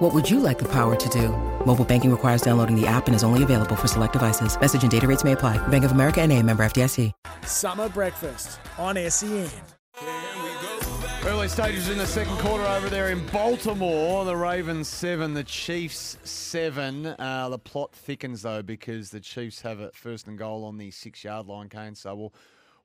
What would you like the power to do? Mobile banking requires downloading the app and is only available for select devices. Message and data rates may apply. Bank of America and a member FDIC. Summer breakfast on SEN. Early stages in the second quarter over there in Baltimore. The Ravens seven, the Chiefs seven. Uh, the plot thickens though because the Chiefs have it first and goal on the six yard line, Kane. So we'll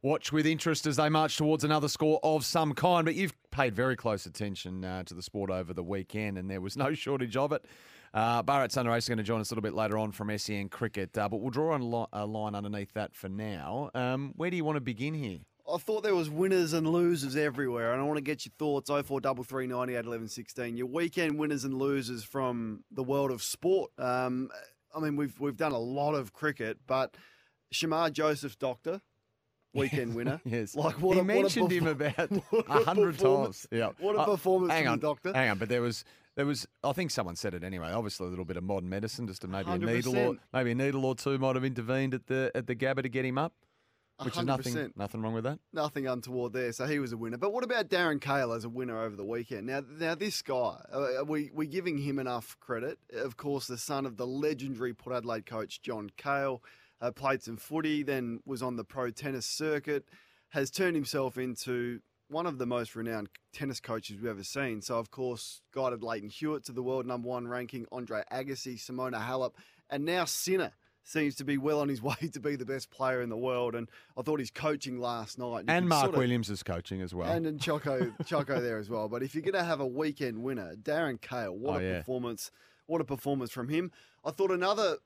watch with interest as they march towards another score of some kind. But you've paid very close attention uh, to the sport over the weekend, and there was no shortage of it. Uh, Barrett Sunray is going to join us a little bit later on from SEN Cricket, uh, but we'll draw a, li- a line underneath that for now. Um, where do you want to begin here? I thought there was winners and losers everywhere, and I want to get your thoughts. 0433 98 11 16. Your weekend winners and losers from the world of sport. Um, I mean, we've we've done a lot of cricket, but Shamar Joseph's doctor, weekend winner. Yes, like what he a, mentioned what a him about a hundred times. Yeah, What a Uh, performance hang from on, doctor. Hang on, but there was there was I think someone said it anyway. Obviously, a little bit of modern medicine, just to maybe a needle or maybe a needle or two might have intervened at the at the Gabba to get him up, which is nothing 100%. nothing wrong with that. Nothing untoward there. So he was a winner. But what about Darren Cahill as a winner over the weekend? Now, now this guy, uh, are we we giving him enough credit? Of course, the son of the legendary Port Adelaide coach John Cahill, uh, played some footy, then was on the pro tennis circuit, has turned himself into one of the most renowned tennis coaches we've ever seen. So, of course, guided Lleyton Hewitt to the world number one ranking, Andre Agassi, Simona Halep, and now Sinner seems to be well on his way to be the best player in the world. And I thought his coaching last night. And Mark sort of- Williams is coaching as well. and and Choco Choco there as well. But if you're going to have a weekend winner, Darren Cahill, what Oh, a yeah. performance! What a performance from him. I thought another.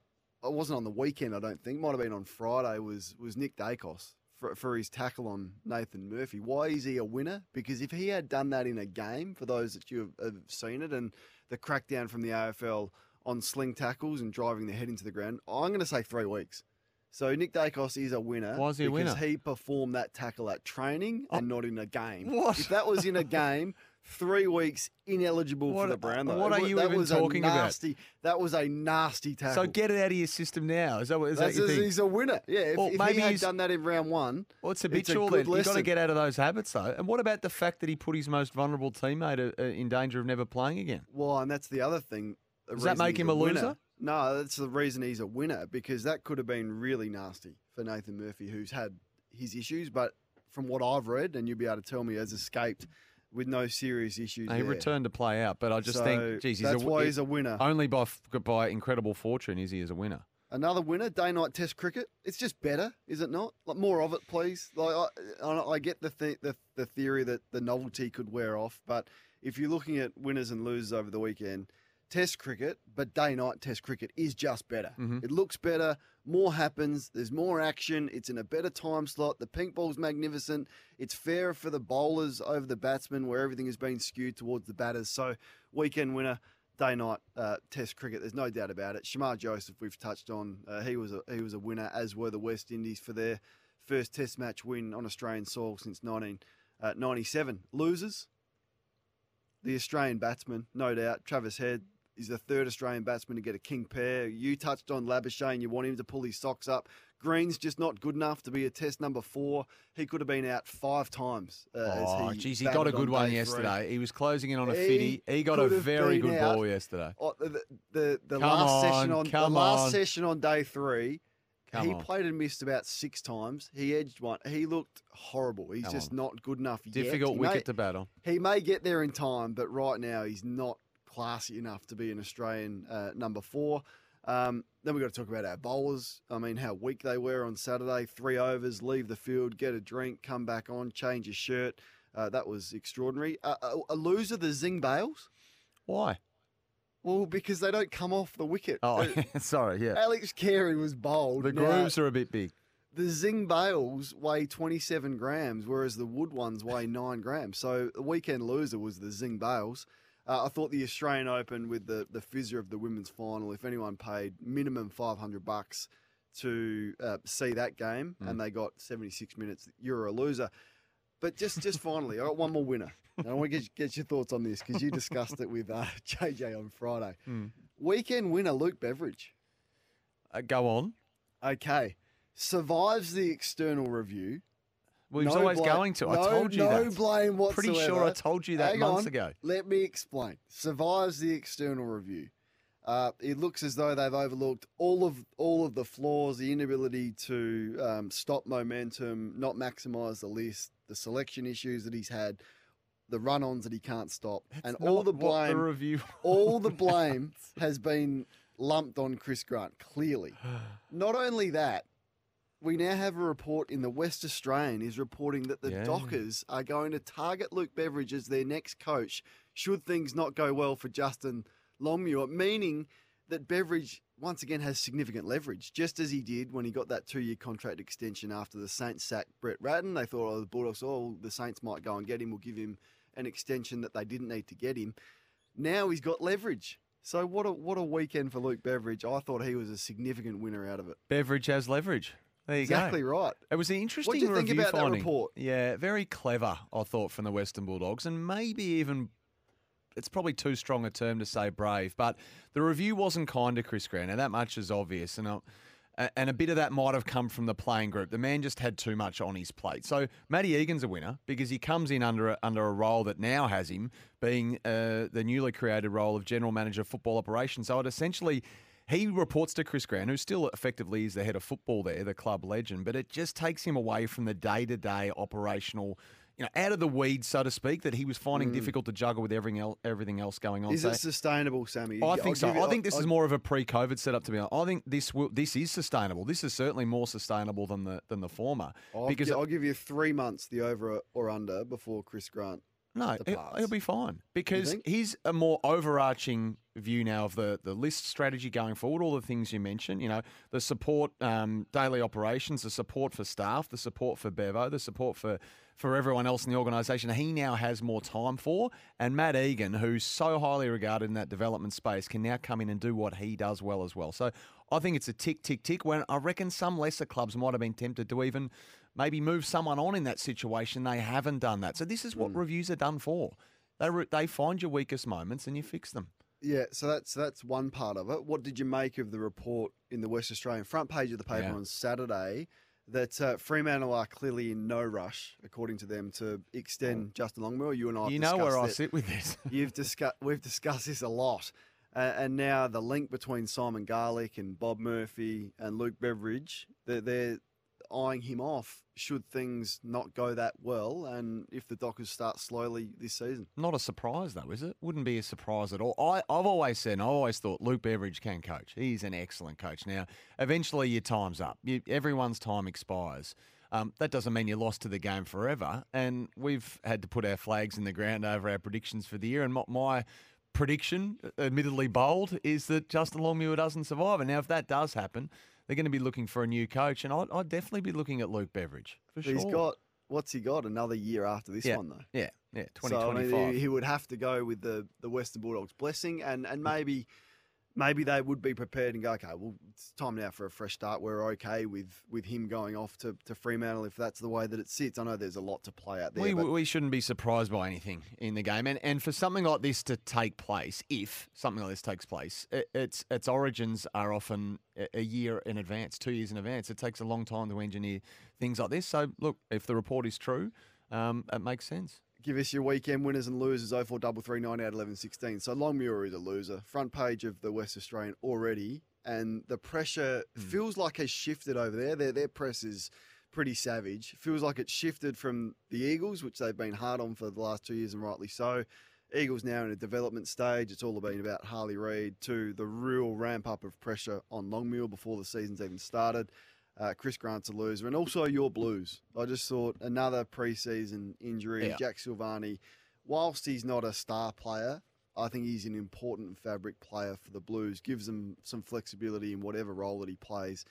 It wasn't on the weekend, I don't think. Might have been on Friday. Was was Nick Daicos for, for his tackle on Nathan Murphy? Why is he a winner? Because if he had done that in a game, for those that you have, have seen it, and the crackdown from the AFL on sling tackles and driving their head into the ground, I'm going to say three weeks. So Nick Daicos is a winner. Why is he a because winner? he performed that tackle at training Oh. and not in a game. What? If that was in a game, three weeks ineligible What- for the Brownlow. what are That you was even a talking about? nasty, That was a nasty tackle. so get it out of your system now. Is that what is that your thing? he's a winner. Yeah, if, Well, if maybe he had he's- done that in round one, Well, it's It's a habitual good then. You've got to get out of those habits, though. And what about the fact that he put his most vulnerable teammate uh, uh, in danger of never playing again? well, and that's the other thing. the Does that make him a winner. loser? No, that's the reason he's a winner because that could have been really nasty for Nathan Murphy, who's had his issues, but from what I've read, and you'll be able to tell me, has escaped with no serious issues. He there. returned to play out, but I just So think, geez, he's that's a, why he's a winner. only by by incredible fortune is he as a winner. Another winner, day night test cricket. It's just better, is it not? Like more of it, please. Like I, I, I get the, th- the the theory that the novelty could wear off, but if you're looking at winners and losers over the weekend, test cricket, but day night test cricket is just better. Mhm. It looks better, more happens, there's more action, it's in a better time slot. The pink ball's magnificent. It's fairer for the bowlers over the batsmen, where everything has been skewed towards the batters. So weekend winner day night uh, Test cricket. There's no doubt about it. Shamar Joseph, we've touched on. Uh, he was a he was a winner, as were the West Indies for their first Test match win on Australian soil since 1997. Losers, the Australian batsman, no doubt. Travis Head is the third Australian batsman to get a king pair. You touched on Labuschagne. You want him to pull his socks up. Green's just not good enough to be a Test number four. He could have been out five times. Uh, Oh, he geez, he got a batted on good one day three. yesterday. He was closing in on a He fitty. He got a very good out. ball yesterday. Oh, the the, the last session on, on the last on. session on day three, Come he on. played and missed about six times. He edged one. He looked horrible. He's Come just on. not good enough yet. Difficult He wicket may, to battle. he may get there in time, but right now he's not classy enough to be an Australian uh, number four. Um, then we've got to talk about our bowlers. I mean, how weak they were on Saturday. Three overs, leave the field, get a drink, come back on, change your shirt. Uh, that was extraordinary. Uh, a, a loser, the Zing Bails. Why? Well, because they don't come off the wicket. Oh, sorry, yeah. Alex Carey was bold. The Now, grooves are a bit big. the Zing bails weigh 27 grams, whereas the wood ones weigh 9 grams. So the weekend loser was the Zing bails. Uh, I thought the Australian Open with the, the fizzer of the women's final, if anyone paid minimum 500 bucks to uh, see that game, Mm. and they got 76 minutes. You're a loser. But just just finally, I got one more winner. And I want to get, get your thoughts on this because you discussed it with uh, JJ on Friday. Mm. Weekend winner Luke Beveridge. Uh, go on. Okay, survives the external review. Well, he was No always blame- going to. I no- told you no that. blame whatsoever. Pretty sure I told you that Hang months on. ago. Let me explain. Survives the external review. Uh, it looks as though they've overlooked all of all of the flaws, the inability to um, stop momentum, not maximise the list, the selection issues that he's had, the run-ons that he can't stop, and all the what the blame, review. all the blame has been lumped on Chris Grant. Clearly, not only that, we now have a report in the West Australian is reporting that the Yeah. Dockers are going to target Luke Beveridge as their next coach should things not go well for Justin Longmuir, meaning that Beveridge once again has significant leverage, just as he did when he got that two-year contract extension after the Saints sacked Brett Ratten. They thought, oh, the Bulldogs, oh, the Saints might go and get him. We'll give him an extension that they didn't need to get him. Now he's got leverage. So what a what a weekend for Luke Beveridge. I thought he was a significant winner out of it. Beveridge has leverage. There you Exactly go. right. It was an interesting What do you think about that finding. report? Yeah, very clever, I thought, from the Western Bulldogs, and maybe even it's probably too strong a term to say brave, but the review wasn't kind to Chris Grant, and that much is obvious. And uh, and a bit of that might have come from the playing group. The man just had too much on his plate. So Matty Egan's a winner because he comes in under a, under a role that now has him being uh, the newly created role of general manager of football operations. So it essentially he reports to Chris Grant, who still effectively is the head of football there, the club legend, but it just takes him away from the day to day operational, you know, out of the weeds, so to speak, that he was finding hmm. difficult to juggle with everything else, everything else going on. Is So- it sustainable, Sammy? I I'll think so. give you- I think this I'll- is more of a pre-COVID setup. To be honest, I think this will this is sustainable. This is certainly more sustainable than the than the former. I'll, because gi- I'll give you three months, the over or under, before Chris Grant. No, it, it'll be fine because he's a more overarching view now of the, the list strategy going forward. All the things you mentioned, you know, the support, um, daily operations, the support for staff, the support for Bevo, the support for for everyone else in the organisation. He now has more time for, and Matt Egan, who's so highly regarded in that development space, can now come in and do what he does well as well. So I think it's a tick, tick, tick. When I reckon some lesser clubs might have been tempted to even maybe move someone on in that situation. They haven't done that. So this is what reviews are done for. They re- they find your weakest moments and you fix them. Yeah, so that's that's one part of it. What did you make of the report in the West Australian front page of the paper Yeah. on Saturday that uh, Fremantle are clearly in no rush, according to them, to extend Justin Longmuir? You and I, have Oh. you know where I sit with this. You've discussed we've discussed this a lot, uh, and now the link between Simon Garlick and Bob Murphy and Luke Beveridge, they're, they're eyeing him off should things not go that well, and if the Dockers start slowly this season. Not a surprise though, is it? Wouldn't be a surprise at all. I, I've always said, and I always thought Luke Beveridge can coach. He's an excellent coach. Now, eventually your time's up. You, everyone's time expires. Um, that doesn't mean you're lost to the game forever. And we've had to put our flags in the ground over our predictions for the year. And my, my prediction, admittedly bold, is that Justin Longmuir doesn't survive. And now, if that does happen, they're going to be looking for a new coach. And I'd, I'd definitely be looking at Luke Beveridge for sure. He's got what's he got? Another year after this yeah, one though. yeah, yeah, I 2025. mean, he, he would have to go with the, the Western Bulldogs blessing, and, and mm. maybe maybe they would be prepared and go, okay, well, it's time now for a fresh start. We're okay with, with him going off to, to Fremantle if that's the way that it sits. I know there's a lot to play out there. We, but we shouldn't be surprised by anything in the game, and and for something like this to take place, if something like this takes place, it, its its origins are often a, a year in advance, two years in advance. It takes a long time to engineer things like this. So look, if the report is true, um, it makes sense. Give us your weekend winners and losers 0433 out 11 16. So Longmuir is a loser. Front page of the West Australian already, and the pressure Hmm. feels like has shifted over there. Their their press is pretty savage. Feels like it's shifted from the Eagles, which they've been hard on for the last two years, and rightly so. Eagles now in a development stage. It's all been about Harley Reid to the real ramp up of pressure on Longmuir before the season's even started. Uh, Chris Grant's a loser, and also your Blues. I just thought another preseason injury. Yeah. Jack Silvagni, whilst he's not a star player, I think he's an important fabric player for the Blues. Gives them some flexibility in whatever role that he plays.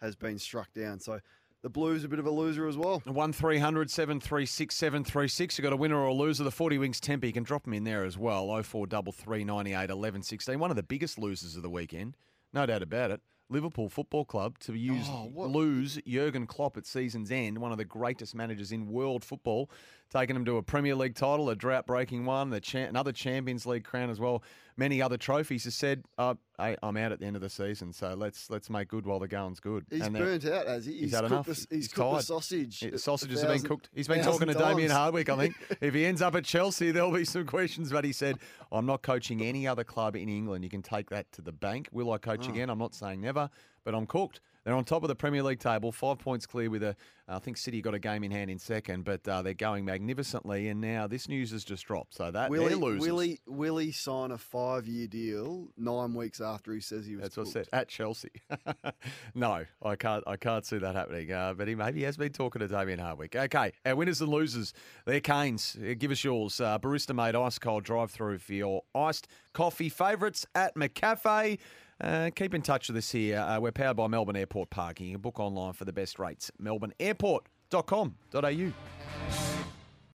Has been struck down, so the Blues a bit of a loser as well. One 736 736 You've got a winner or a loser. The 40 Wings Tempe. You can drop them in there as well. 0433 98 11 16. One of the biggest losers of the weekend. No doubt about it. Liverpool Football Club to use Oh, lose Jurgen Klopp at season's end, one of the greatest managers in world football, taking them to a Premier League title, a drought-breaking one, the cha- another Champions League crown as well, many other trophies. Has said, uh, hey, "I'm out at the end of the season, so let's let's make good while the going's good." He's And burnt out, has he? He's had cooked enough. The, he's, He's cooked the sausage. Yeah, sausages thousand- have been cooked. He's been talking to Damien. Hardwick, I think. if he ends up at Chelsea, there'll be some questions. But he said, I'm not coaching any other club in England. You can take that to the bank. Will I Oh. coach again? I'm not saying never, but I'm cooked. They're on top of the Premier League table, five points clear with a. I think City got a game in hand in second, but uh, they're going magnificently. And now this news has just dropped, so that Will they're he, losers. will, he, will he sign a five year deal nine weeks after he says he was That's what I said at Chelsea. no, I can't. I can't see that happening. Uh, but he maybe has been talking to Damien Hardwick. Okay, our winners and losers. They're Kane's. Uh, Give us yours. Uh, barista made ice cold drive through for your iced coffee favourites at McCafe. Uh, keep in touch with us here. Uh, we're powered by Melbourne Airport Parking. You can book online for the best rates. MelbourneAirport.com.au.